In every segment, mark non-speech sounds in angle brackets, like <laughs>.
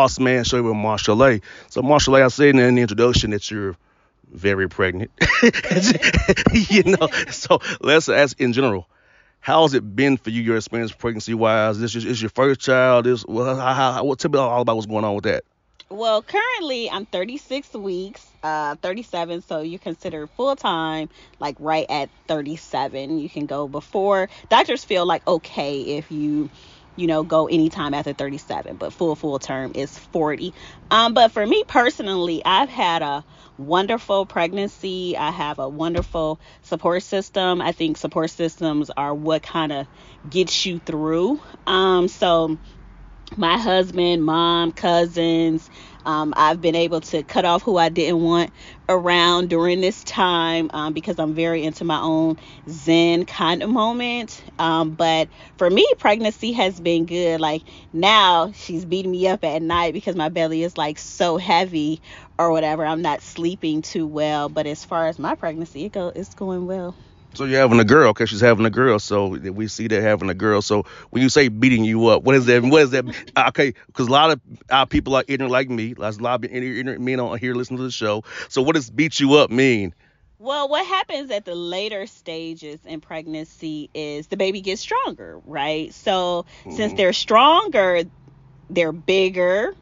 Bossman Show with Marchel'e. So, Marchel'e, I said in the introduction that you're very pregnant. <laughs> you know, so let's ask in general, how's it been for you, your experience pregnancy wise? This is, your first child? This well, how, how, what, tell me all about what's going on with that. Well, currently I'm 36 weeks, uh, 37, so you consider full time, like right at 37. You can go before. Doctors feel like okay if you you know, go anytime after 37, but full full term is 40. Um, but for me personally, I've had a wonderful pregnancy. I have a wonderful support system. I think support systems are what kind of gets you through. Um, so my husband, mom, cousins, um, I've been able to cut off who I didn't want around during this time um, because I'm very into my own Zen kind of moment. Um, but for me, pregnancy has been good. Like now, she's beating me up at night because my belly is like so heavy or whatever. I'm not sleeping too well. But as far as my pregnancy, it go, it's going well. So you're having a girl, because She's having a girl. So we see that having a girl. So when you say beating you up, what is that? What is that? Okay, because a lot of our people are ignorant like me. There's a lot of ignorant men on here listening to the show. So what does beat you up mean? Well, what happens at the later stages in pregnancy is the baby gets stronger, right? So mm-hmm. since they're stronger, they're bigger,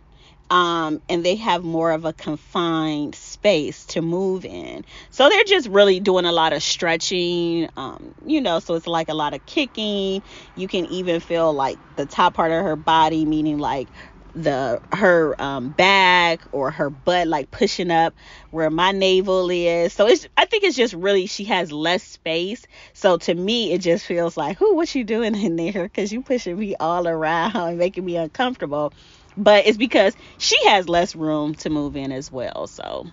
um, and they have more of a confined space to move in. So they're just really doing a lot of stretching, um, you know, so it's like a lot of kicking. You can even feel like the top part of her body, meaning like the her um, back or her butt like pushing up where my navel is so it's i think it's just really she has less space so to me it just feels like who what you doing in there because you pushing me all around and making me uncomfortable but it's because she has less room to move in as well. So.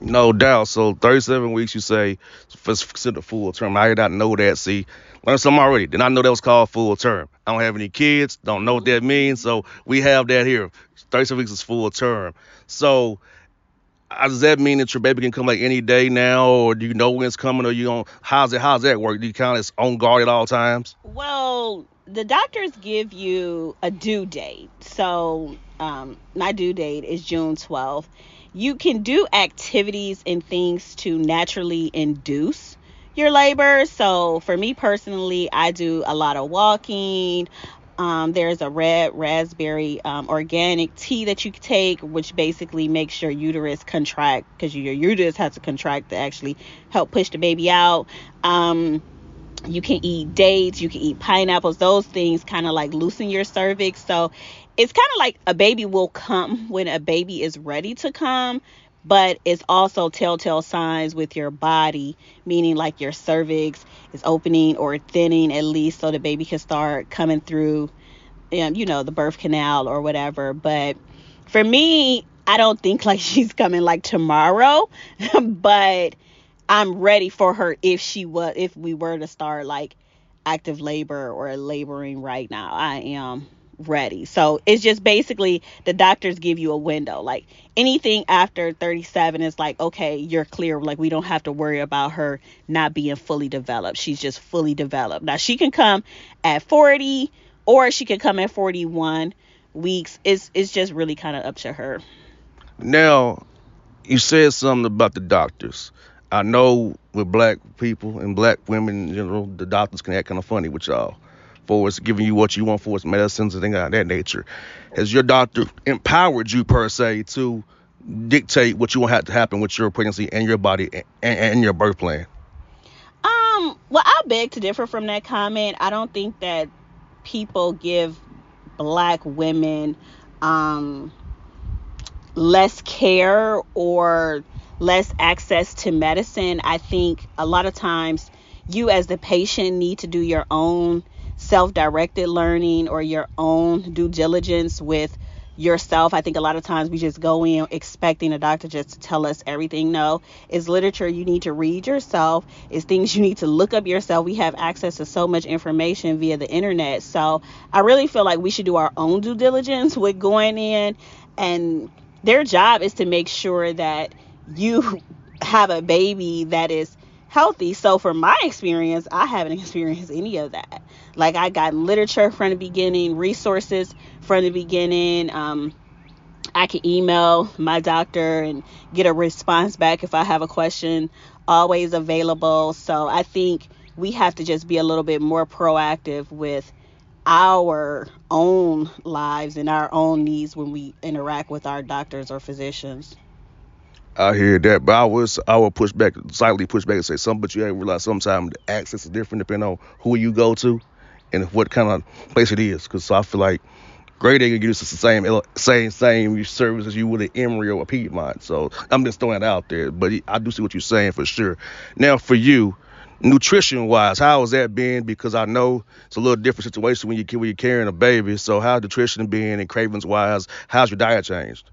No doubt. So 37 weeks, you say, consider full term. I did not know that. See, learned something already. Did not know that was called full term. I don't have any kids. Don't know what that means. So we have that here. 37 weeks is full term. So does that mean that your baby can come like any day now, or do you know when it's coming, or you don't? How's it? How's that work? Do you count as on guard at all times? Well, the doctors give you a due date. So um, my due date is June 12th. You can do activities and things to naturally induce your labor. So for me personally, I do a lot of walking. Um, there's a red raspberry um, organic tea that you take, which basically makes your uterus contract because your uterus has to contract to actually help push the baby out. Um, you can eat dates, you can eat pineapples, those things kind of like loosen your cervix. So it's kind of like a baby will come when a baby is ready to come, but it's also telltale signs with your body, meaning like your cervix is opening or thinning at least so the baby can start coming through, um, you know, the birth canal or whatever. But for me, I don't think like <laughs> she's coming like tomorrow, <laughs> but I'm ready for her if she was if we were to start like active labor or laboring right now. I am ready. So it's just basically the doctors give you a window. Like anything after 37 is like, okay, you're clear. Like we don't have to worry about her not being fully developed. She's just fully developed. Now she can come at 40 or she can come at 41 weeks. It's it's just really kind of up to her. Now, you said something about the doctors. I know with black people and black women in general, the doctors can act kind of funny with y'all for us giving you what you want for us medicines and things of that nature. Has your doctor empowered you per se to dictate what you want have to happen with your pregnancy and your body and, and your birth plan? Um, well, I beg to differ from that comment. I don't think that people give black women um, less care or less access to medicine, I think a lot of times you as the patient need to do your own self-directed learning or your own due diligence with yourself. I think a lot of times we just go in expecting a doctor just to tell us everything. No, it's literature you need to read yourself. It's things you need to look up yourself. We have access to so much information via the internet. So I really feel like we should do our own due diligence with going in and their job is to make sure that you <laughs> have a baby that is healthy. So from my experience, I haven't <laughs> experienced any of that. Like I got literature from the beginning, resources from the beginning. Um, I can email my doctor and get a response back if I have a question. Always available. So I think we have to just be a little bit more proactive with our own lives and our own needs when we interact with our doctors or physicians. I hear that, but I was I will push back slightly push back and say something, but you to realize sometimes the access is different depending on who you go to and what kind of place it is. Because so I feel like Grady can give us the same same same service as you would at Emory or Piedmont. So I'm just throwing it out there, but I do see what you're saying for sure. Now for you, nutrition wise, how has that been? Because I know it's a little different situation when you when you're carrying a baby. So how's nutrition been and cravings wise? How's your diet changed?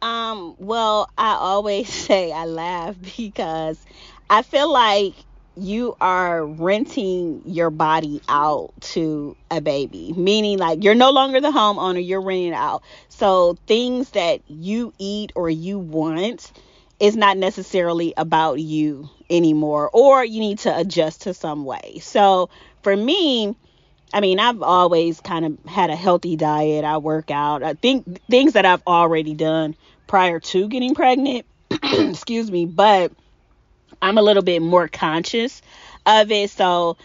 Um, well, I always <laughs> say I laugh because I feel like you are renting your body out to a baby, meaning like you're no longer the homeowner, you're renting out. So things that you eat or you want is not necessarily about you anymore, or you need to adjust to some way. So for me, I mean, I've always kind of had a healthy diet. I work out. I think things that I've already done prior to getting pregnant, <clears throat> excuse me, but I'm a little bit more conscious of it. So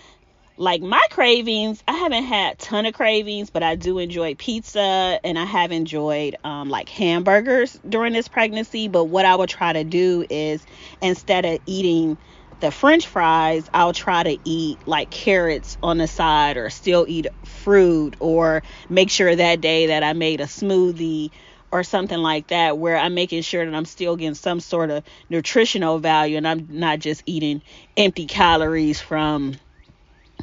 like my cravings, I haven't had ton of cravings, but I do enjoy pizza and I have enjoyed um, like hamburgers during this pregnancy. But what I would try to do is instead of eating the french fries, I'll try to eat like carrots on the side or still eat fruit or make sure that day that I made a smoothie or something like that where I'm making sure that I'm still getting some sort of nutritional value and I'm not just eating empty calories from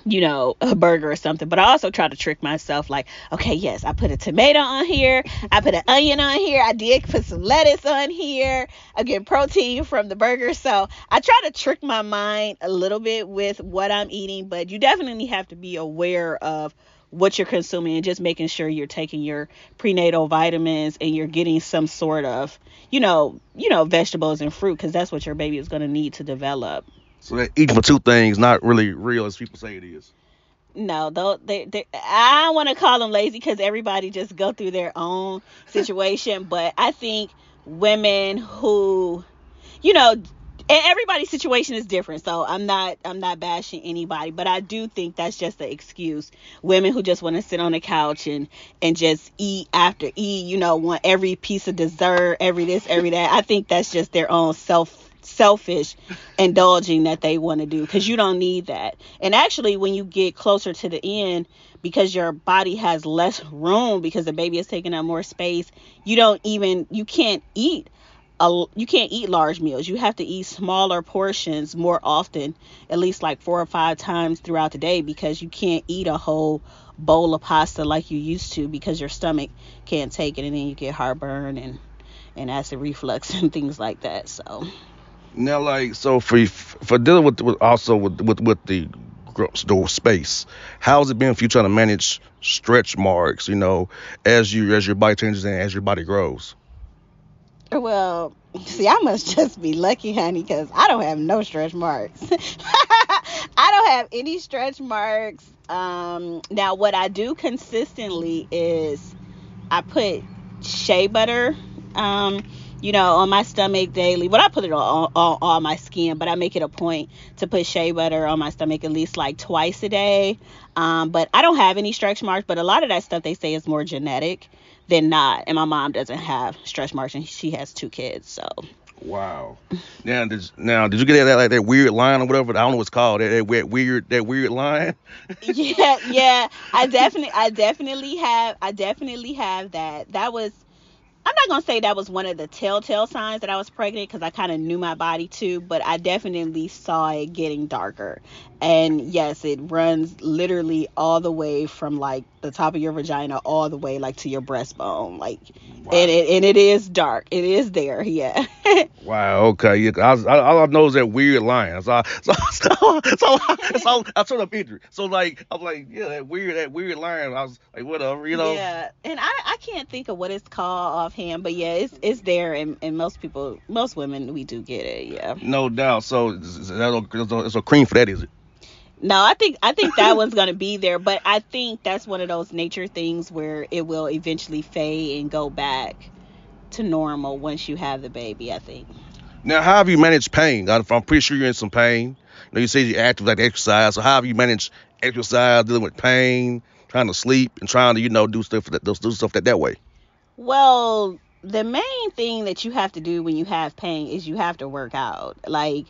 you know, a burger or something. But I also try to trick myself like, okay, yes, I put a tomato on here. I put an onion on here. I did put some lettuce on here. I get protein from the burger. So I try to trick my mind a little bit with what I'm eating, but you definitely have to be aware of what you're consuming and just making sure you're taking your prenatal vitamins and you're getting some sort of, you know, you know, vegetables and fruit because that's what your baby is going to need to develop. So that eating for two things not really real as people say it is. No, though they, they I want to call them lazy because everybody just go through their own situation, but I think women who, you know, and everybody's situation is different so i'm not i'm not bashing anybody but i do think that's just the excuse. Women who just want to sit on the couch and and just eat after eat you know want every piece of dessert every this every that. I think that's just their own self selfish indulging that they want to do because you don't need that. And actually when you get closer to the end because your body has less room because the baby is taking up more space you don't even you can't eat a, you can't eat large meals. You have to eat smaller portions more often, at least like four or five times throughout the day, because you can't eat a whole bowl of pasta like you used to because your stomach can't take it, and then you get heartburn and and acid reflux <laughs> and things like that. So now, like, so for for dealing with, with also with with with the the space, how's it been for you trying to manage stretch marks? You know, as you as your body changes and as your body grows. Well, see, I must <laughs> just be lucky, honey, because I don't have no stretch marks. <laughs> I don't have any stretch marks. Um, now, what I do consistently is I put shea butter, um, you know, on my stomach daily. But I put it on, on, on my skin, but I make it a point to put shea butter on my stomach at least like twice a day. Um, but I don't have any stretch marks, but a lot of that stuff they say is more genetic than not. And my mom doesn't have stretch marks, and she has two kids, so. Wow. Now, did, now, did you get that like that weird line or whatever? I don't know what's called. That, that weird, that weird line. <laughs> yeah, yeah. I definitely, I definitely have, I definitely have that. That was I'm not gonna say that was one of the telltale signs that I was pregnant because I kind of knew my body too, but I definitely saw it getting darker. And yes, it runs literally all the way from like the top of your vagina all the way like to your breastbone, like, wow. and it and it is dark. It is there, yeah. <laughs> wow. Okay. Yeah. I, I, all I know is that weird line. So, so, so, <laughs> so, so I sort of picture. So like I'm like yeah, that weird, that weird line. I was like whatever, you know. Yeah. And I I can't think of what it's called offhand, but yeah, it's it's there, and, and most people, most women, we do get it. Yeah. No doubt. So it's a cream for that, is it? No, I think I think that one's gonna be there, but I think that's one of those nature things where it will eventually fade and go back to normal once you have the baby. I think. Now, how have you managed pain? I'm pretty sure you're in some pain. You know, you say you're active like exercise. So how have you managed exercise, dealing with pain, trying to sleep, and trying to you know do stuff that do stuff that that way? Well, the main thing that you have to do when you have pain is you have to work out. Like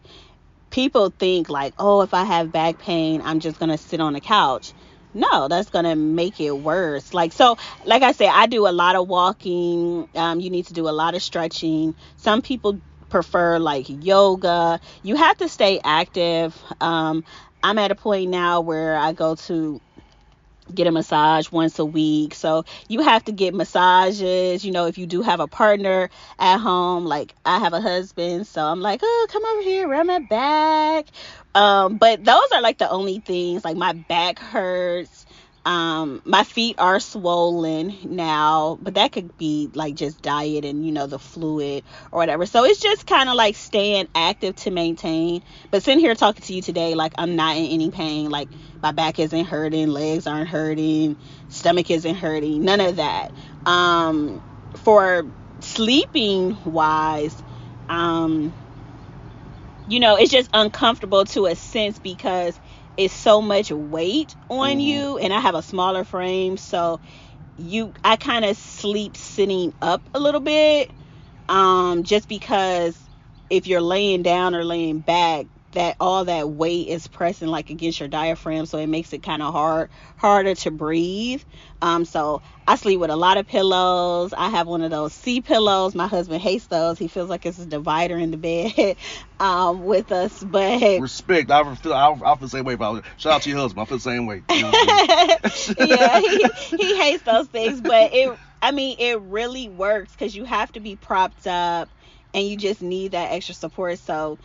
people think like, "Oh, if I have back pain, I'm just going to sit on the couch." No, that's to make it worse. Like so, like I say I do a lot of walking. Um, you need to do a lot of stretching. Some people prefer like yoga. You have to stay active. Um, I'm at a point now where I go to get a massage once a week. So you have to get massages, you know, if you do have a partner at home, like I have a husband, so I'm like, "Oh, come over here, rub my back." Um, but those are like the only things like my back hurts um, my feet are swollen now, but that could be like just diet and you know the fluid or whatever. So it's just kind of like staying active to maintain. But sitting here talking to you today, like I'm not in any pain. Like my back isn't hurting, legs aren't hurting, stomach isn't hurting, none of that. Um, for sleeping wise, um, you know, it's just uncomfortable to a sense because it's so much weight on mm-hmm. you and I have a smaller frame so you I kind of sleep sitting up a little bit um just because if you're laying down or laying back that all that weight is pressing like against your diaphragm so it makes it kind of hard harder to breathe. Um so i sleep with a lot of pillows. I have one of those c pillows. My husband hates those. He feels like it's a divider in the bed <laughs> um with us but respect. I feel i, I feel the same way about it. Shout out to your husband. I feel the same way. You know <laughs> yeah he, he hates those things but it i mean it really works because you have to be propped up and you just need that extra support. So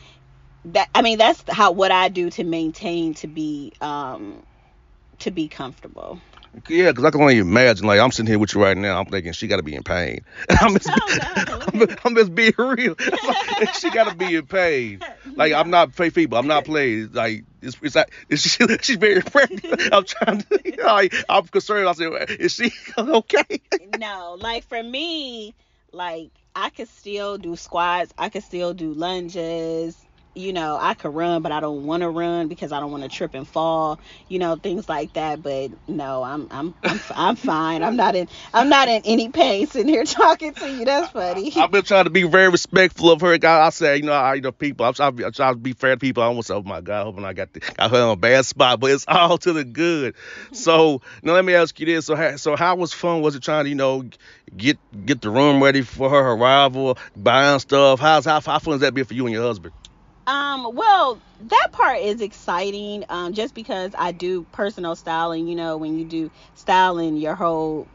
that I mean that's how what I do to maintain to be um to be comfortable. Yeah, because I can only imagine. Like I'm sitting here with you right now, I'm thinking she got to be in pain. <laughs> I'm, just, oh, no. <laughs> I'm, I'm, just being real. Like, <laughs> she got to be in pain. Like I'm not fake people. I'm not playing. Like it's it's, it's she, she's very pregnant. I'm trying to. Like, I'm concerned. I said, is she okay? no, like for me, like I could still do squats. I could still do lunges you know, I could run, but I don't want to run because I don't want to trip and fall, you know, things like that. But no, I'm I'm I'm, I'm fine. I'm not in I'm not in any pain sitting here <laughs> talking to you. That's funny. I've been trying to be very respectful of her. I, I say, you know, I you know people. I'm I'm trying to be fair to people. I almost oh my God, hoping I got the, got her in a bad spot, but it's <laughs> all to the good. So now let me ask you this: so how, so how was fun? Was it trying to you know get get the room ready for her arrival, buying stuff? How's how, how fun is that be for you and your husband? Um, well, that part is exciting. Um, just because I do personal styling, you know, when you do styling, your whole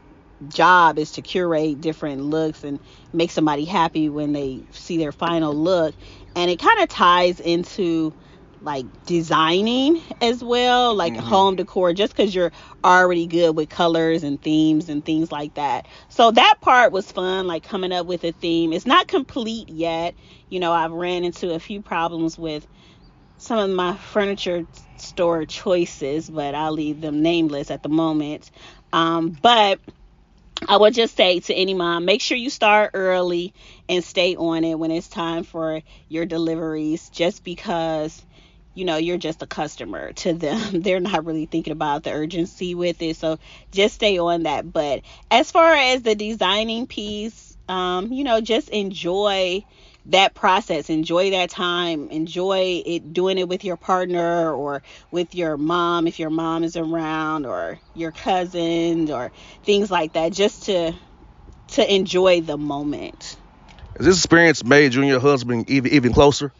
job is to curate different looks and make somebody happy when they see their final look. And it kind of ties into like designing as well, like mm-hmm. home decor, just because you're already good with colors and themes and things like that. So that part was fun, like coming up with a theme. It's not complete yet. You know, I've ran into a few problems with some of my furniture store choices, but I'll leave them nameless at the moment. Um, but I would just say to any mom, make sure you start early and stay on it when it's time for your deliveries, just because you know you're just a customer to them. <laughs> They're not really thinking about the urgency with it. So just stay on that. But as far as the designing piece um, you know just enjoy that process. Enjoy that time. Enjoy it doing it with your partner or with your mom if your mom is around or your cousins or things like that just to to enjoy the moment. Has this experience made you and your husband even even closer?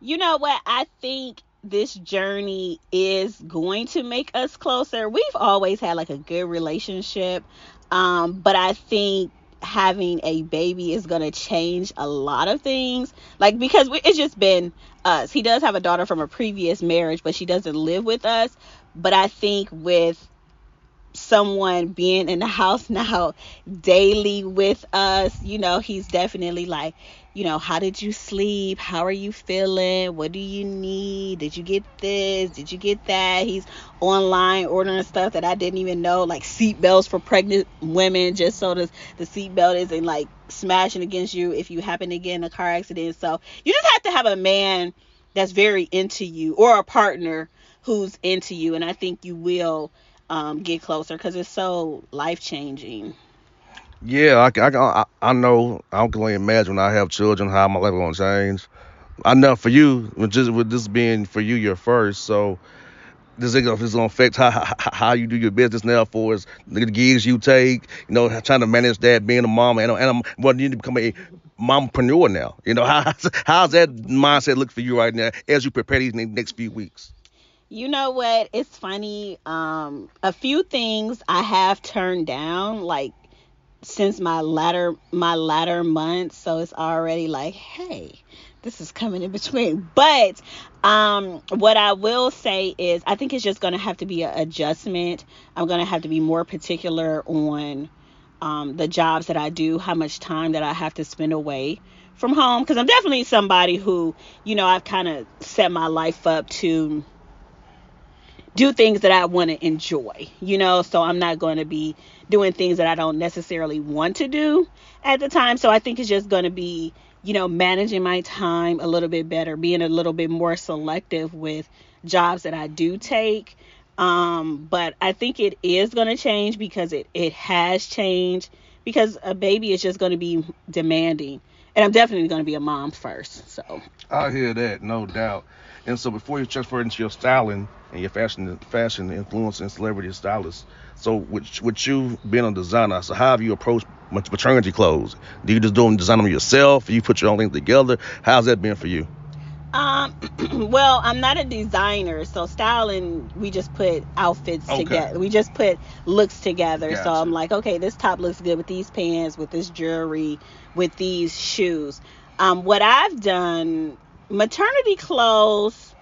You know what? I think this journey is going to make us closer. We've always had like a good relationship. Um, but I think having a baby is going to change a lot of things. Like, because it's just been us. He does have a daughter from a previous marriage, but she doesn't live with us. But I think with someone being in the house <laughs> now daily with us, you know, he's definitely like, you know, how did you sleep? How are you feeling? What do you need? Did you get this? Did you get that? He's online ordering stuff that I didn't even know, like seat belts for pregnant women, just so the, the seat belt isn't like smashing against you if you happen to get in a car accident. So you just have to have a man that's very into you or a partner who's into you. And I think you will um, get closer because it's so life changing. Yeah, I, I, I know. I can only imagine when I have children how my life gonna change. I know for you, with just with this being for you your first, so this is gonna affect how, how, how you do your business now for us, the gigs you take, you know, trying to manage that, being a mom, and, and I'm well, you need to become a mompreneur now. You know, <laughs> how, how's that mindset look for you right now as you prepare these next few weeks? You know what? It's funny. Um, a few things I have turned down, like since my latter my latter months, so it's already like, hey, this is coming in between. <laughs> But um, what I will say is, I think it's just going to have to be an adjustment. I'm going to have to be more particular on um, the jobs that I do, how much time that I have to spend away from home, because I'm definitely somebody who, you know, I've kind of set my life up to do things that I want to enjoy, you know, so I'm not going to be doing things that I don't necessarily want to do at the time. So I think it's just going to be, you know, managing my time a little bit better, being a little bit more selective with jobs that I do take. Um, but I think it is going to change because it, it has changed because a baby is just going to be demanding. And I'm definitely going to be a mom first. So I hear that, no doubt. And so before you transfer into your styling and your fashion fashion influence and celebrity stylist, so with, with you being a designer, so how have you approached maternity clothes? Do you just do them design them yourself? You put your own thing together? How's that been for you? Um, <clears throat> well, I'm not a designer, so styling we just put outfits okay. together. We just put looks together. Gotcha. So I'm like, okay, this top looks good with these pants, with this jewelry, with these shoes. Um, what I've done maternity clothes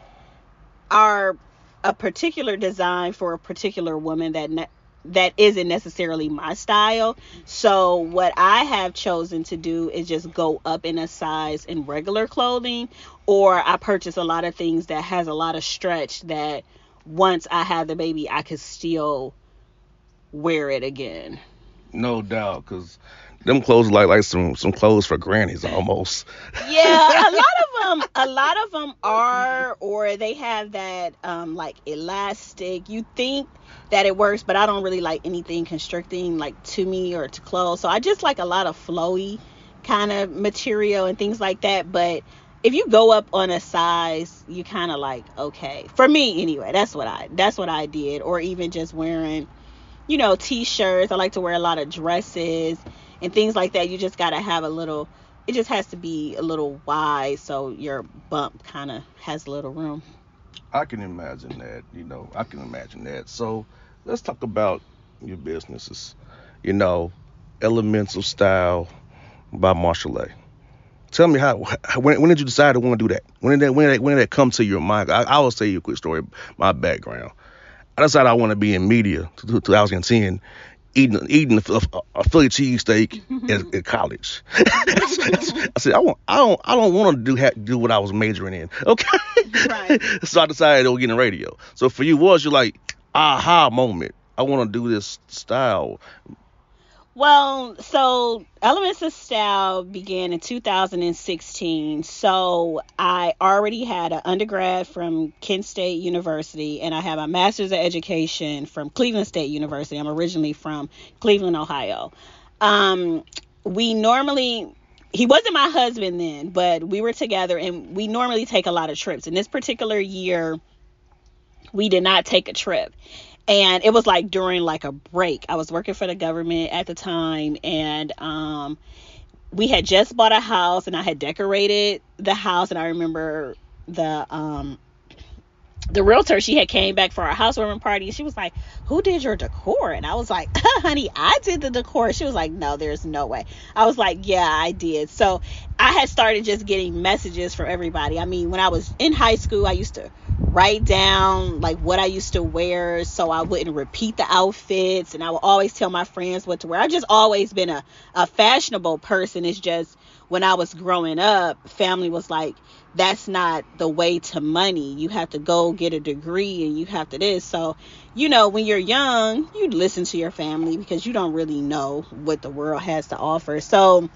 are a particular design for a particular woman that that isn't necessarily my style. So what I have chosen to do is just go up in a size in regular clothing or I purchase a lot of things that has a lot of stretch that once I have the baby I could still wear it again. No doubt cuz them clothes like like some some clothes for grannies almost. Yeah, a <laughs> lot of them a lot of them are or they have that um like elastic. You think that it works, but I don't really like anything constricting like to me or to clothes. So I just like a lot of flowy kind of material and things like that, but if you go up on a size, you kind of like okay. For me anyway, that's what I that's what I did or even just wearing you know, t-shirts. I like to wear a lot of dresses and things like that. You just got to have a little, it just has to be a little wide so your bump kind of has a little room. I can imagine that, you know, I can imagine that. So let's talk about your businesses. You know, Elements of Style by Marchel'e. Tell me how, when, when did you decide to want to do that? When did that, when did that, when did that come to your mind? I, I will tell you a quick story, my background. I decided I want to be in media 2010 eating eating a, a Philly cheesesteak <laughs> at, at college. <laughs> I said I want I don't I don't want to do ha- do what I was majoring in. <laughs> Okay. Right. so I decided to get in radio. So for you, was you like aha moment? I want to do this style. Well, so Elements of Style began in 2016. So I already had an undergrad from Kent State University and I have a master's of education from Cleveland State University. I'm originally from Cleveland, Ohio. Um, we normally he wasn't my husband then, but we were together and we normally take a lot of trips. And this particular year, we did not take a trip. And it was like during like a break. I was working for the government at the time and um we had just bought a house and I had decorated the house and I remember the um the realtor she had came back for our housewarming party she was like who did your decor? And i was like <laughs> honey i did the decor. She was like no there's no way. I was like yeah i did. So i had started just getting messages from everybody. I mean when i was in high school i used to write down like what i used to wear so i wouldn't repeat the outfits and i would always tell my friends what to wear i've just always been a, a fashionable person it's just when i was growing up family was like that's not the way to money. You have to go get a degree and you have to this. So, you know, when you're young, you listen to your family because you don't really know what the world has to offer. So,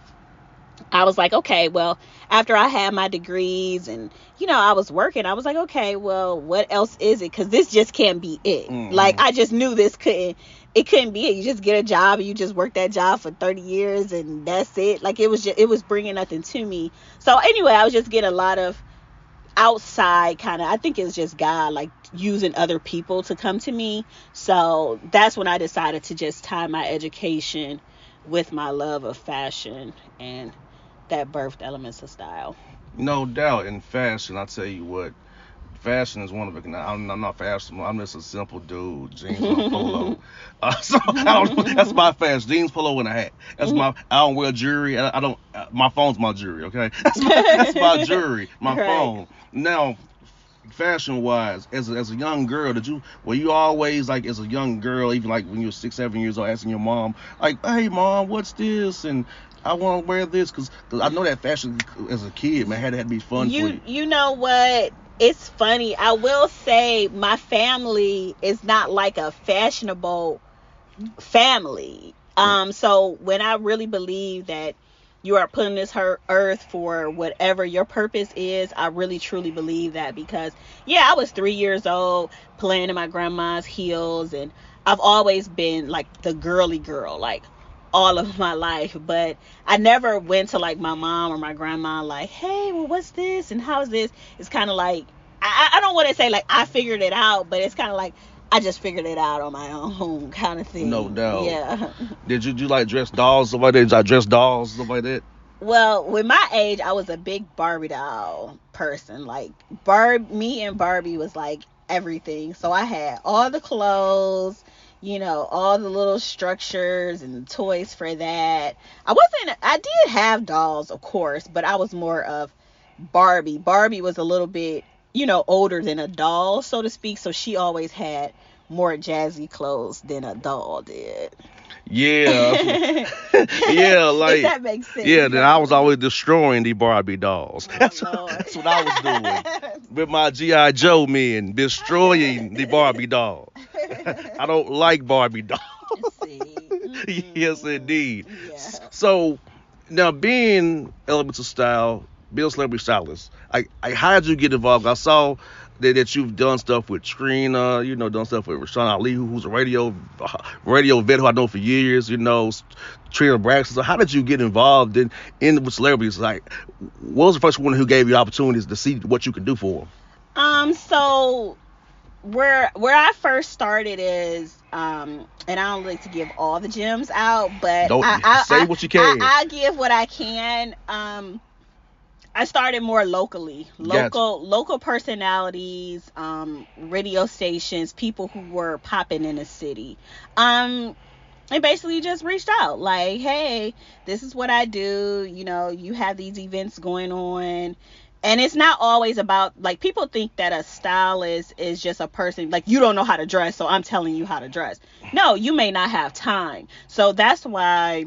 I was like, okay, well, after I had my degrees and, you know, I was working, I was like, okay, well, what else is it? Because this just can't be it. Mm-hmm. Like, I just knew this couldn't, it couldn't be it. You just get a job and you just work that job for 30 years and that's it. Like, it was just, it was bringing nothing to me. So, anyway, I was just getting a lot of outside kind of, I think it's just God, like, using other people to come to me. So, that's when I decided to just tie my education with my love of fashion and that birthed elements of style. No doubt in fashion, I tell you what, fashion is one of it. I'm, I'm not fashionable. I'm just a simple dude, jeans and polo. <laughs> Uh, <laughs> so that's my fashion: jeans, polo, and a hat. That's my. I don't wear jewelry. I, I don't. Uh, my phone's my jewelry. Okay, <laughs> that's my, that's my jewelry. My right. phone. Now, fashion wise, as a, as a young girl, did you were you always like as a young girl, even like when you were six, seven years old, asking your mom like, "Hey, mom, what's this?" and I want to wear this because I know that fashion as a kid, man, had, had to be fun you, for you. You know what? It's funny. I will say my family is not like a fashionable family. Um, so when I really believe that you are putting this her earth for whatever your purpose is, I really truly believe that because yeah, I was three years old playing in my grandma's heels and I've always been like the girly girl, like all of my life, but I never went to like my mom or my grandma like, hey, well, what's this and how's this? It's kind of like I, I don't want to say like I figured it out, but it's kind of like I just figured it out on my own <laughs> kind of thing. No doubt. Yeah. Did you do like dress dolls stuff like that? Did I dress dolls stuff like that? Well, with my age, I was a big Barbie doll person. Like Barb, me and Barbie was like everything. So I had all the clothes you know, all the little structures and toys for that. I wasn't, I did have dolls, of course, but I was more of Barbie. Barbie was a little bit, you know, older than a doll, so to speak, so she always had more jazzy clothes than a doll did. Yeah, <laughs> <laughs> yeah, like that makes sense. Yeah, then I was always destroying the Barbie dolls. Oh, that's, what, that's what I was doing <laughs> with my GI Joe men, destroying the Barbie dolls. I don't like Barbie dolls. Mm-hmm. yes, indeed. Yeah. So now being Elements of Style, being celebrity stylist, I, I how did you get involved? I saw that, that you've done stuff with Trina, you know, done stuff with Rashan Ali, who's a radio radio vet who I know for years, you know, Trina Braxton. So how did you get involved in in with celebrities? Like, what was the first one who gave you opportunities to see what you could do for them? Um, so where where I first started is um and I don't like to give all the gems out, but don't, I, I, say I, what you can. I, I give what I can. Um I started more locally, local gotcha. local personalities, um, radio stations, people who were popping in the city. Um, and basically just reached out like, hey, this is what I do. You know, you have these events going on. And it's not always about like people think that a stylist is just a person like you don't know how to dress, so I'm telling you how to dress. No, you may not have time. So that's why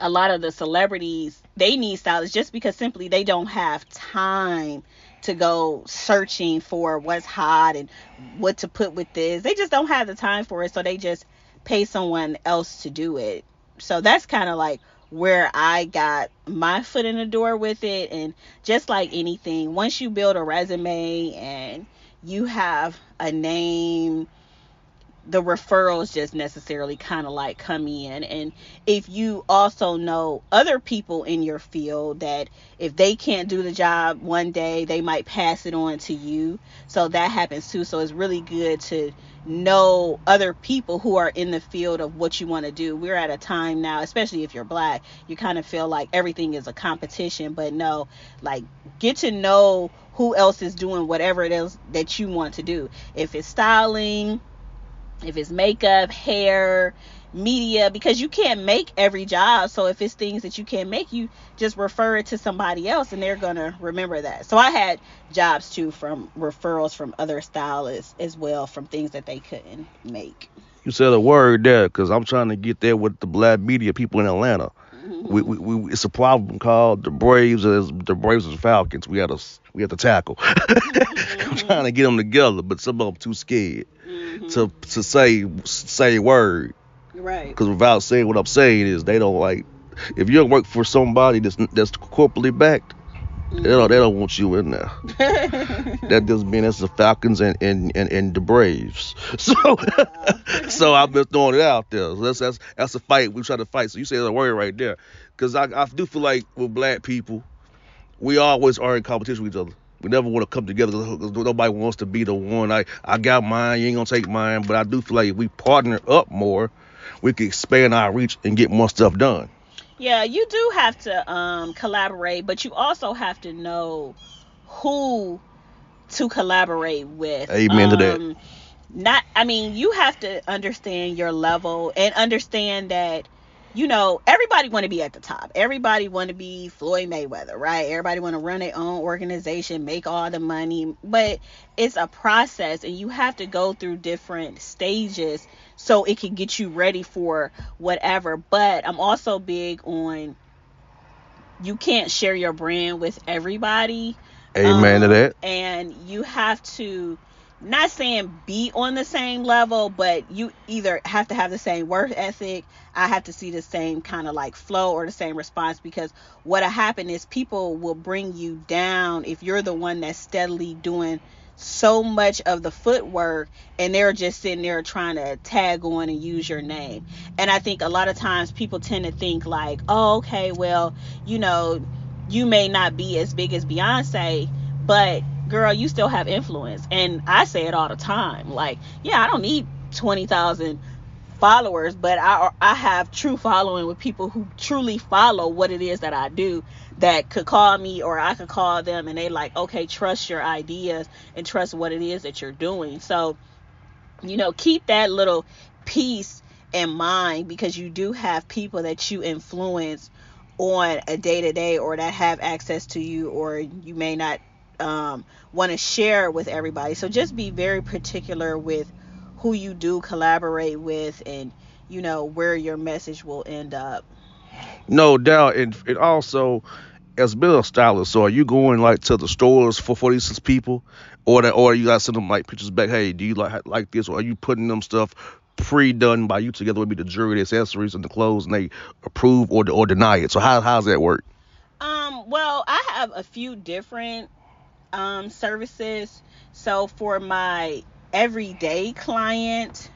a lot of the celebrities they need stylists just because simply they don't have time to go searching for what's hot and what to put with this. They just don't have the time for it, so they just pay someone else to do it. So that's kind of like where I got my foot in the door with it and just like anything, once you build a resume and you have a name the referrals just necessarily kind of like come in. And if you also know other people in your field that if they can't do the job one day they might pass it on to you. So that happens too. So it's really good to know other people who are in the field of what you want to do. We're at a time now especially if you're black you kind of feel like everything is a competition. But no like get to know who else is doing whatever it is that you want to do. If it's styling if it's makeup, hair, media, because you can't make every job. So if it's things that you can't make, you just refer it to somebody else and they're going to remember that. So I had jobs too from referrals from other stylists as well from things that they couldn't make. You said a word there because I'm trying to get there with the black media people in Atlanta. Mm-hmm. We, we, we, it's a problem called the Braves as the Braves and Falcons. We had to we had to tackle. <laughs> mm-hmm. I'm trying to get them together, but some of them too scared mm-hmm. to to say say a word. Right. Because without saying what I'm saying is they don't like if you work for somebody that's that's corporately backed, mm-hmm. They don't they don't want you in there. <laughs> that doesn't mean that's the Falcons and and, and, and the Braves. <laughs> So <laughs> so I've been throwing it out there. So that's that's that's a fight we try to fight. So you say the word right there, because I I do feel like with black people, we always are in competition with each other. We never want to come together because nobody wants to be the one. I, I got mine, you ain't gonna take mine. But I do feel like if we partner up more, we can expand our reach and get more stuff done. Yeah, you do have to um, collaborate, but you also have to know who to collaborate with. Amen um, to that. Um, not, I mean, you have to understand your level and understand that you know, everybody want to be at the top. Everybody want to be Floyd Mayweather, right? Everybody want to run their own organization, make all the money, but it's a process and you have to go through different stages so it can get you ready for whatever. But I'm also big on you can't share your brand with everybody. Amen um, to that. And you have to not saying be on the same level, but you either have to have the same work ethic. I have to see the same kind of like flow or the same response because what'll happen is people will bring you down if you're the one that's steadily doing so much of the footwork and they're just sitting there trying to tag on and use your name. And I think a lot of times people tend to think like, oh, okay, well, you know, you may not be as big as Beyonce, but girl, you still have influence. And I say it all the time. Like, yeah, I don't need 20,000 followers, but I I have true following with people who truly follow what it is that I do that could call me or I could call them and they like, "Okay, trust your ideas and trust what it is that you're doing." So, you know, keep that little piece in mind because you do have people that you influence on a day to day or that have access to you or you may not um, want to share with everybody. So just be very particular with who you do collaborate with and you know where your message will end up. No doubt, and, and also as a stylist, so are you going like to the stores for for these people, or that, or you guys send them like pictures back? Hey, do you like like this, or are you putting them stuff pre-done by you together with me the jewelry, the accessories, and the clothes, and they approve or or deny it? So how how's that work? Um, well, I have a few different um, services. So for my everyday client,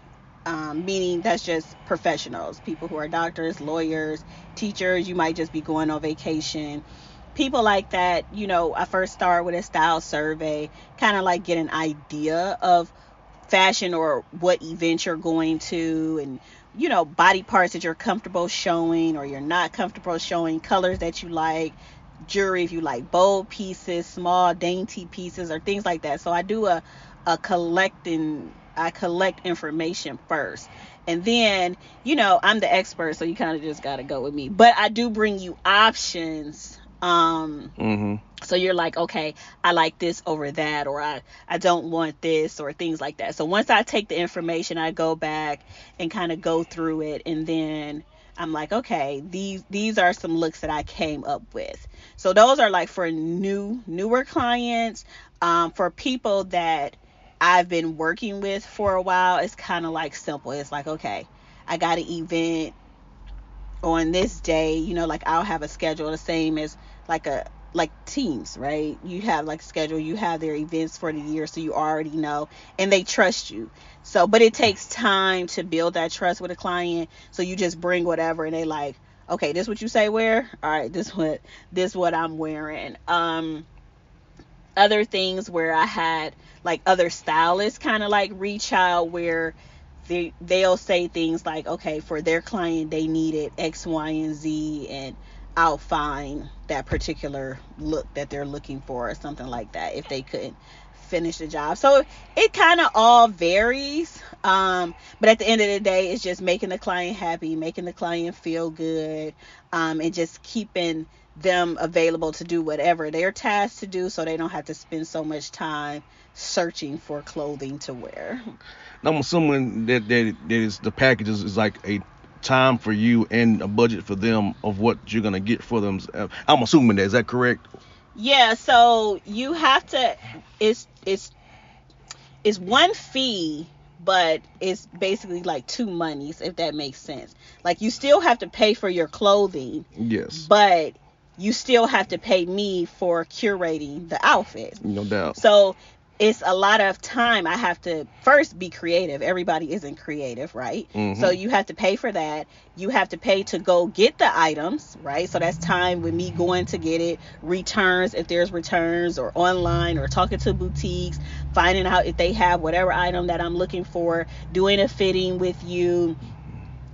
um, meaning that's just professionals, people who are doctors, lawyers, teachers, you might just be going on vacation. People like that, you know, I first start with a style survey, kind of like get an idea of fashion or what event you're going to and you know body parts that you're comfortable showing or you're not comfortable showing colors that you like jewelry if you like bold pieces, small dainty pieces or things like that. So I do a a collecting I collect information first. And then, you know, I'm the expert, so you kind of just got to go with me. But I do bring you options um mm-hmm. so you're like okay i like this over that or i i don't want this or things like that so once i take the information i go back and kind of go through it and then i'm like okay these these are some looks that i came up with so those are like for new newer clients. Um, for people that I've been working with for a while, it's kind of like simple. It's like okay, I got an event on this day. You know, like I'll have a schedule the same as like a like teams, right? You have like schedule, you have their events for the year, so you already know, and they trust you. So, but it takes time to build that trust with a client. So you just bring whatever, and they like, okay, this what you say wear. All right, this what this what I'm wearing. Um, other things where I had like other stylists kind of like reach out where they they'll say things like, okay, for their client they needed X, Y, and Z, and I'll find that particular look that they're looking for or something like that if they couldn't finish the job. So it kind of all varies. Um, but at the end of the day, it's just making the client happy, making the client feel good, um, and just keeping them available to do whatever they're tasked to do so they don't have to spend so much time searching for clothing to wear. I'm assuming that that, that is the packages is like a time for you and a budget for them of what you're gonna get for them. I'm assuming that is that correct? Yeah. So you have to. It's it's it's one fee, but it's basically like two monies if that makes sense. Like you still have to pay for your clothing. Yes. But you still have to pay me for curating the outfit. No doubt. So it's a lot of time I have to first be creative. Everybody isn't creative, right? Mm-hmm. So you have to pay for that. You have to pay to go get the items, right? So that's time with me going to get it, returns if there's returns or online or talking to boutiques, finding out if they have whatever item that I'm looking for, doing a fitting with you,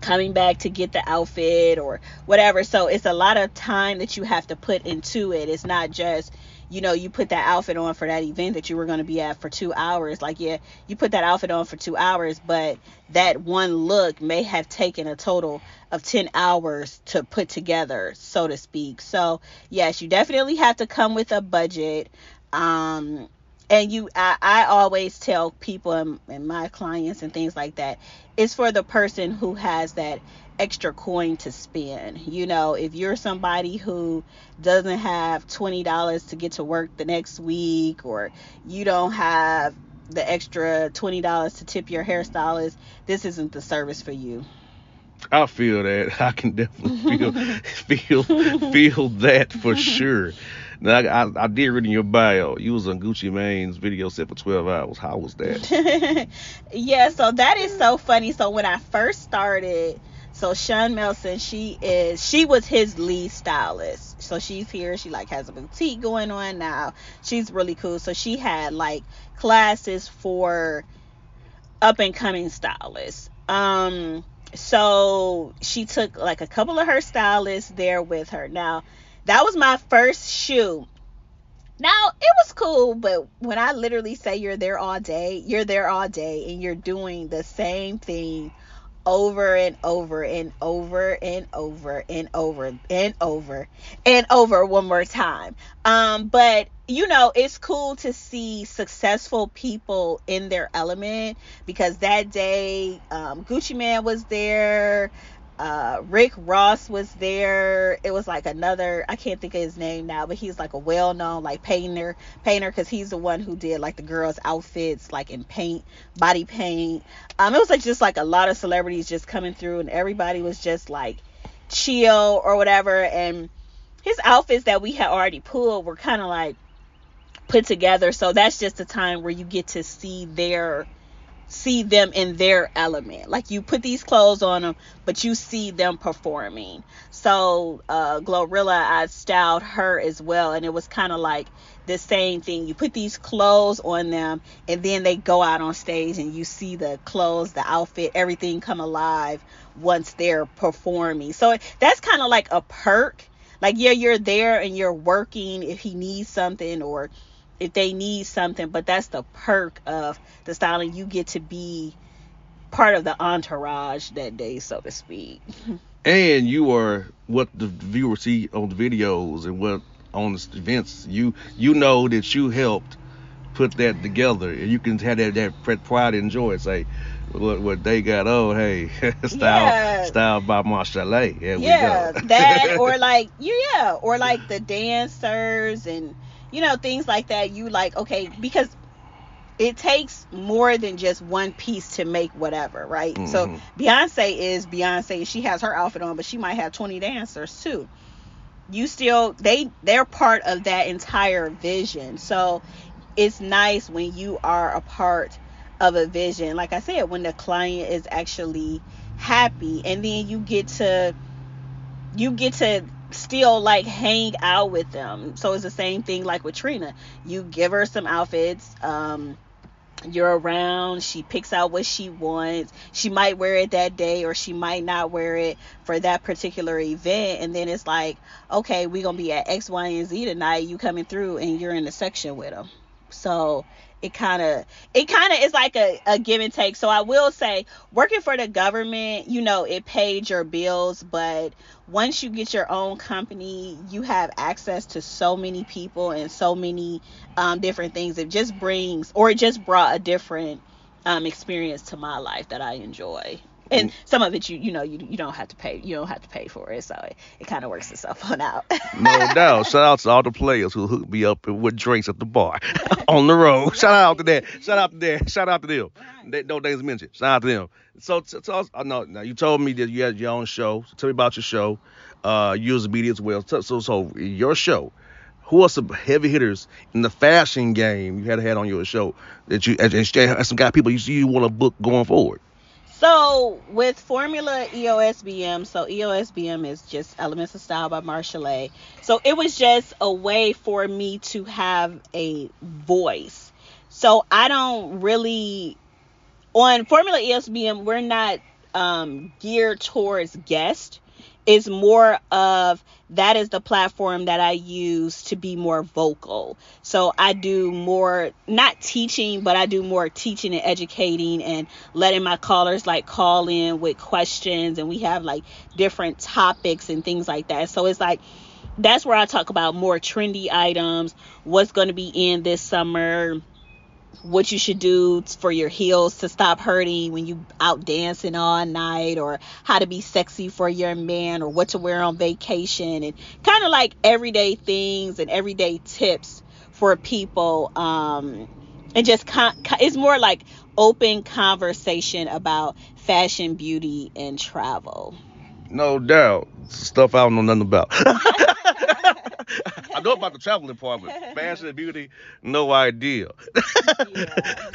coming back to get the outfit or whatever. So it's a lot of time that you have to put into it. It's not just you know, you put that outfit on for that event that you were going to be at for two hours. Like, yeah, you put that outfit on for two hours, but that one look may have taken a total of 10 hours to put together, so to speak. So, yes, you definitely have to come with a budget. Um, and you I, I always tell people and, and my clients and things like that it's for the person who has that extra coin to spend. You know, if you're somebody who doesn't have $20 to get to work the next week or you don't have the extra $20 to tip your hairstylist, this isn't the service for you. I feel that. <laughs> I can definitely feel <laughs> feel feel that for sure. <laughs> Now, I, I did read in your bio, you was on Gucci Mane's video set for 12 hours. How was that? <laughs> yeah, so that is so funny. So when I first started, so Sean Melson, she is she was his lead stylist. So she's here. She like has a boutique going on now. She's really cool. So she had like classes for up and coming stylists. Um so she took like a couple of her stylists there with her. Now, that was my first shoot. Now, it was cool, but when I literally say you're there all day, you're there all day and you're doing the same thing over and over and over and over and over and over and over one more time. Um, but you know, it's cool to see successful people in their element because that day, um, Gucci Mane was there uh, Rick Ross was there. It was like another I can't think of his name now, but he's like a well-known like painter painter because he's the one who did like the girls' outfits like in paint, body paint. Um, it was like just like a lot of celebrities just coming through, and everybody was just like chill or whatever. And his outfits that we had already pulled were kind of like put together, so that's just a time where you get to see their see them in their element. Like you put these clothes on them, but you see them performing. So uh, Glorilla, I styled her as well, and it was kind of like the same thing. You put these clothes on them, and then they go out on stage, and you see the clothes, the outfit, everything come alive once they're performing. So that's kind of like a perk. Like yeah, you're there and you're working if he needs something or if they need something, but that's the perk of the styling. You get to be part of the entourage that day, so to speak. <laughs> And you are what the viewers see on the videos and what on the events. You you know that you helped put that together, and you can have that that pride and joy. Say, what what they got. Oh, hey, <laughs> style yeah. styled by Marchel'e. yeah, that <laughs> or like you yeah, or like the dancers and you know things like that you like okay because it takes more than just one piece to make whatever right mm-hmm. so beyonce is beyonce she has her outfit on but she might have 20 dancers too you still they they're part of that entire vision. So it's nice when you are a part of a vision. Like I said, when the client is actually happy and then you get to you get to still like hang out with them. So it's the same thing like with Trina. You give her some outfits, um, you're around, she picks out what she wants. She might wear it that day or she might not wear it for that particular event. And then it's like, okay, we're going to be at X, Y, and Z tonight. You coming through and you're in the section with them. So it kind of it kind of is like a, a give and take. So i will say working for the government you know it paid your bills but once you get your own company you have access to so many people and so many um, different things. It just brings or it just brought a different um, experience to my life that i enjoy and some of it you you know you, you don't have to pay you don't have to pay for it so it, it kind of works itself on <laughs> out. No doubt. Shout out to all the players who hooked me up with drinks at the bar <laughs> on the road. <laughs> Shout out to that. Shout out to that. Shout out to them. They, no names mentioned. Shout out to them. So tell us uh, no now you told me that you had your own show. So tell me about your show. Uh use media as well. So so, so your show. Who are some heavy hitters in the fashion game you had had on your show that you and, and some guy people you see you want to book going forward so with Formula EOSBM, so EOSBM is just Elements of Style by Marchel'e So it was just a way for me to have a voice. So I don't really on Formula EOSBM, we're not um, geared towards guests is more of that is the platform that I use to be more vocal. So I do more not teaching, but I do more teaching and educating and letting my callers like call in with questions and we have like different topics and things like that. So it's like that's where I talk about more trendy items, what's going to be in this summer, what you should do for your heels to stop hurting when you out dancing all night or how to be sexy for your man or what to wear on vacation and kind of like everyday things and everyday tips for people um and just con- it's more like open conversation about fashion beauty and travel no doubt stuff i don't know nothing about <laughs> I know about the traveling part, but fashion and beauty, no idea. Yeah.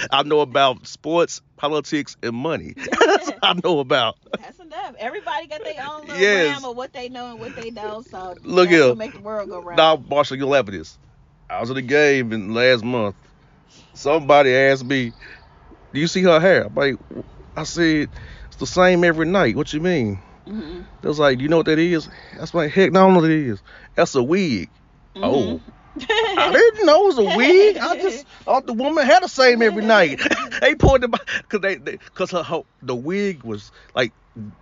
<laughs> I know about sports, politics, and money. That's <laughs> I know about. That's enough. Everybody got their own little yes. ram of what they know and what they don't. So look here, make the world go round. Now, Marchel'e, you'll laugh at this. I was at a game in last month. Somebody asked me, "Do you see her hair?" I'm like, I said, "It's the same every night." What you mean? Mm-hmm. They was like, "You know what that is?" That's like, "Heck, no, I don't know what it is." That's a wig. Mm-hmm. Oh. <laughs> I didn't know it was a wig. I just <laughs> thought the woman had the same every night. <laughs> they poured it because they, because her, her the wig was like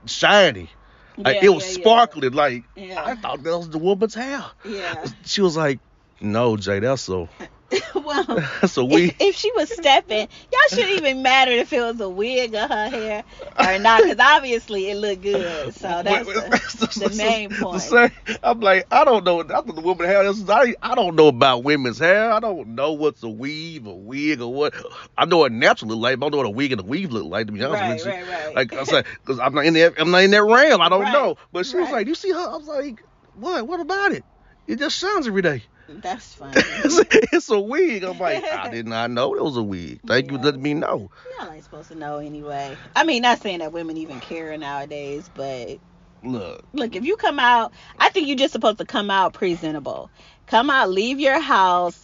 shiny. Like yeah, it was yeah, sparkling. Yeah. Like I thought that was the woman's hair. Yeah. She was like, "No, Jay, that's so." <laughs> well, <laughs> that's a wig. If, if, she was stepping, y'all shouldn't even matter if it was a wig or her hair or not, because obviously it looked good. So that's the, the, <laughs> the main point. The I'm like, I don't know. That's what the woman hair. I, I don't know about women's hair. I don't know what's a weave, a wig, or what. I know what natural look like, but I don't know what a wig and a weave look like. To be honest right, with you, right, right. like I said, because I'm not in that. I'm not in that realm. I don't right, know. But she was like, "You see her?" I was like, "What? What about it? It just shines every day." That's <laughs> funny. it's a wig. I'm like, I <laughs> did not know it was a wig. Thank yeah. you for letting me know. Y'all ain't supposed to know anyway. I mean, not saying that women even care nowadays, but look, look, if you come out, I think you're just supposed to come out presentable. Come out, leave your house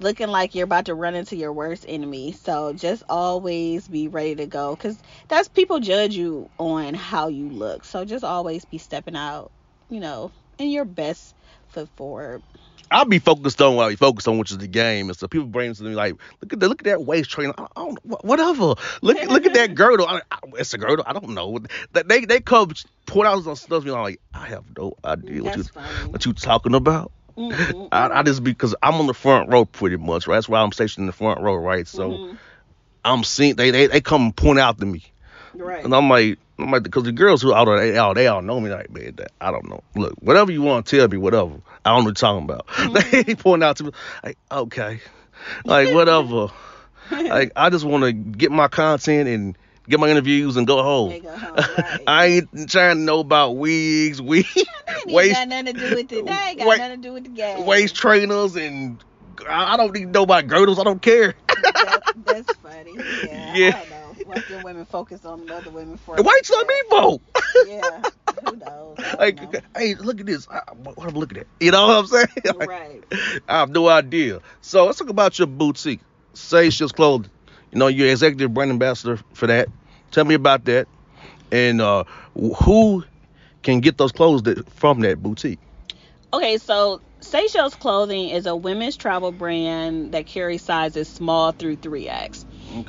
looking like you're about to run into your worst enemy. So just always be ready to go because that's people judge you on how you look. So just always be stepping out, you know, in your best foot forward. I'll be focused on what I be focused on, which is the game. And so people bring to me like, look at the look at that waist trainer. I don't, whatever. Look look at that <laughs> girdle. I, I, it's a girdle. I don't know. They they come point out some stuff. Me like, I have no idea what you what you talking about. Mm-hmm. I, I just because I'm on the front row pretty much. Right, that's why I'm stationed in the front row. Right, so mm-hmm. I'm seeing they, they they come point out to me. Right. And I'm like, I'm like, because the girls who out there, they all, they all know me. Like, man, that, I don't know. Look, whatever you want to tell me, whatever. I don't know what you're talking about. Mm-hmm. <laughs> they point out to me, like, okay, like whatever. <laughs> like, I just want to get my content and get my interviews, and go home. Go home, right. <laughs> I ain't trying to know about wigs, ain't waist got nothing to do with it. That ain't got Wait- nothing to do with the game. waist trainers and I I don't need to know about girdles. I don't care. That, that's funny. Yeah. Yeah. I. Western women focus on other women for. Why you telling me vote? Yeah. Who knows? <laughs> I like, know. hey, look at this. I, what what I'm looking at. You know what I'm saying? <laughs> Like, Right. I have no idea. So let's talk about your boutique, Seychelles Clothing. You know, you're executive brand ambassador for that. Tell me about that, and uh, who can get those clothes that, from that boutique. Okay, so Seychelles Clothing is a women's travel brand that carries sizes small through 3X.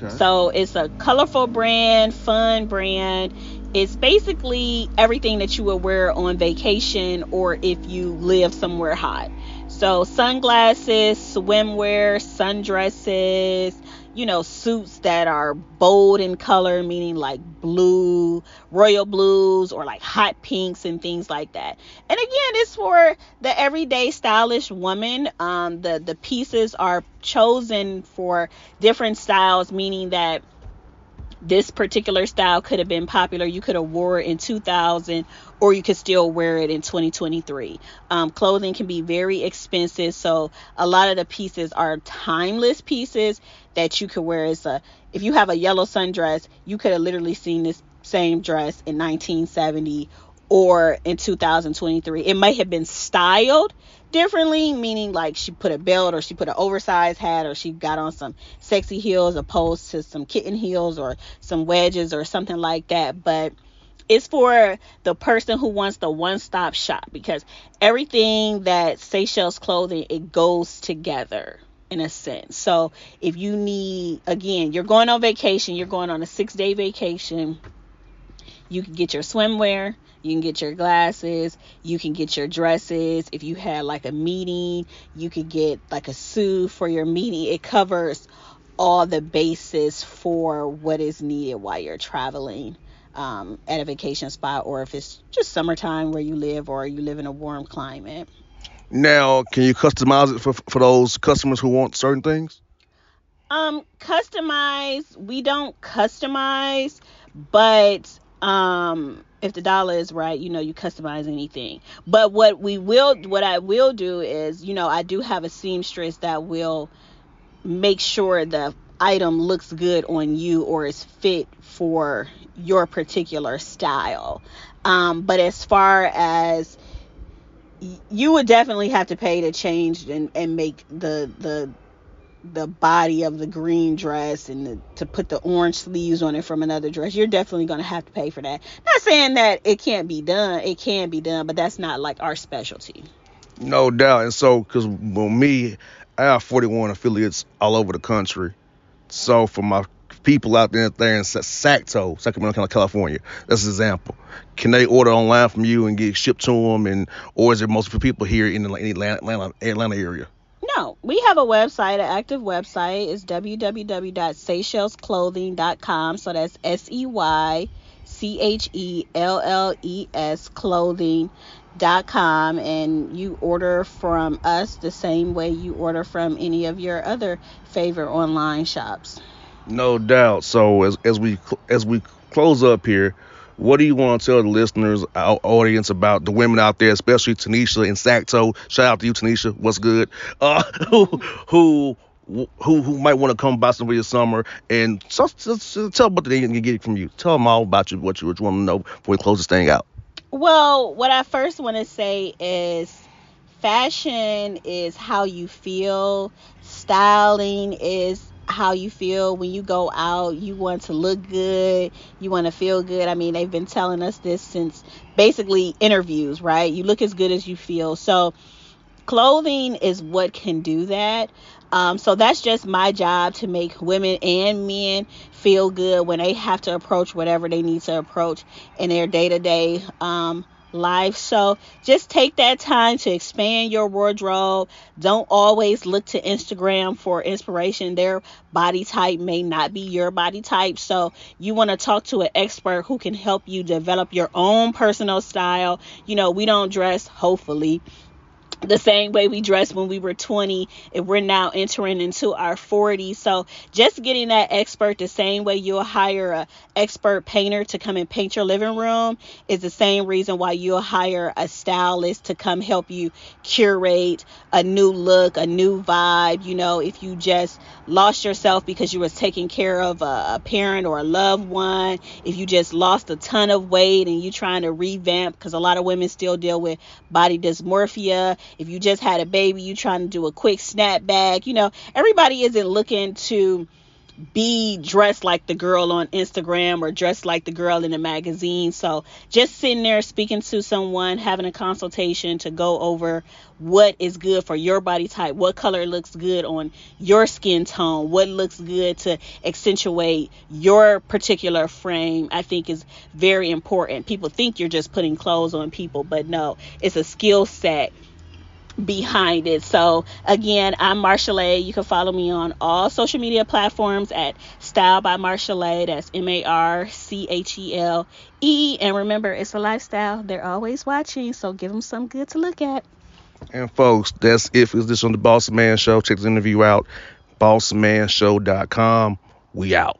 So it's a colorful brand, fun brand. It's basically everything that you would wear on vacation or if you live somewhere hot. So sunglasses, swimwear, sundresses, you know, suits that are bold in color, meaning like blue, royal blues, or like hot pinks and things like that. And again, it's for the everyday stylish woman. Um, the the pieces are chosen for different styles, meaning that this particular style could have been popular. You could have wore it in 2000, or you could still wear it in 2023. Um, clothing can be very expensive, so a lot of the pieces are timeless pieces that you could wear. As a if you have a yellow sundress, you could have literally seen this same dress in 1970 or in 2023. It might have been styled differently, meaning like she put a belt or she put an oversized hat or she got on some sexy heels opposed to some kitten heels or some wedges or something like that. But it's for the person who wants the one-stop shop because everything that Seychelles clothing it goes together in a sense. So if you need again, you're going on vacation, you're going on a 6-day vacation, you can get your swimwear, you can get your glasses, you can get your dresses. If you had like a meeting, you could get like a suit for your meeting. It covers all the bases for what is needed while you're traveling um, at a vacation spot or if it's just summertime where you live or you live in a warm climate. Now, can you customize it for for those customers who want certain things? Um, customize, we don't customize, but um if the dollar is right, you know, you customize anything. But what we will what I will do is, you know, I do have a seamstress that will make sure the item looks good on you or is fit for your particular style. Um, but as far as you would definitely have to pay to change and, and make the the the body of the green dress and the, to put the orange sleeves on it from another dress you're definitely going to have to pay for that not saying that it can't be done it can be done but that's not like our specialty No doubt. And so, because with me, I have 41 affiliates all over the country. So, for my people out there, there in Sa- Sacto, Sacramento, California, that's an example. Can they order online from you and get shipped to them? And or is it most for people here in the Atlanta, Atlanta area? No we have a website an active website is www.seychellesclothing.com so that's s-e-y c-h-e-l-l-e-s clothing.com. and you order from us the same way you order from any of your other favorite online shops No doubt. So, as as we as we close up here, what do you want to tell the listeners, our audience, about the women out there, especially Tanisha and Sacto? Shout out to you, Tanisha. What's good? <laughs> Uh, who who who who might want to come by some of your summer and so, so, so tell them what they can get from you. Tell them all about you, what you, what you want to know before we close this thing out. Well, what I first want to say is fashion is how you feel, styling is how you feel when you go out. You want to look good, you want to feel good. I mean, they've been telling us this since basically interviews, right? You look as good as you feel. So, clothing is what can do that. Um, so that's just my job to make women and men feel good when they have to approach whatever they need to approach in their day to day life. So just take that time to expand your wardrobe. Don't always look to Instagram for inspiration. Their body type may not be your body type. So you want to talk to an expert who can help you develop your own personal style. You know, we don't dress, hopefully the same way we dressed when we were 20 and we're now entering into our 40s so just getting that expert the same way you'll hire a expert painter to come and paint your living room is the same reason why you'll hire a stylist to come help you curate a new look a new vibe you know if you just lost yourself because you was taking care of a, a parent or a loved one if you just lost a ton of weight and you trying to revamp because a lot of women still deal with body dysmorphia if you just had a baby, you trying to do a quick snapback. You know, everybody isn't looking to be dressed like the girl on Instagram or dressed like the girl in the magazine. So just sitting there speaking to someone, having a consultation to go over what is good for your body type, what color looks good on your skin tone, what looks good to accentuate your particular frame, I think is very important. People think you're just putting clothes on people, but no, it's a skill set behind it. So again, I'm Marchel'e. You can follow me on all social media platforms at Style by Marchel'e. That's M A R C H E L E. And remember, it's a lifestyle. They're always watching, so give them some good to look at. And folks, that's it for this on the Bossman Show. Check the interview out, bossmanshow.com. We out.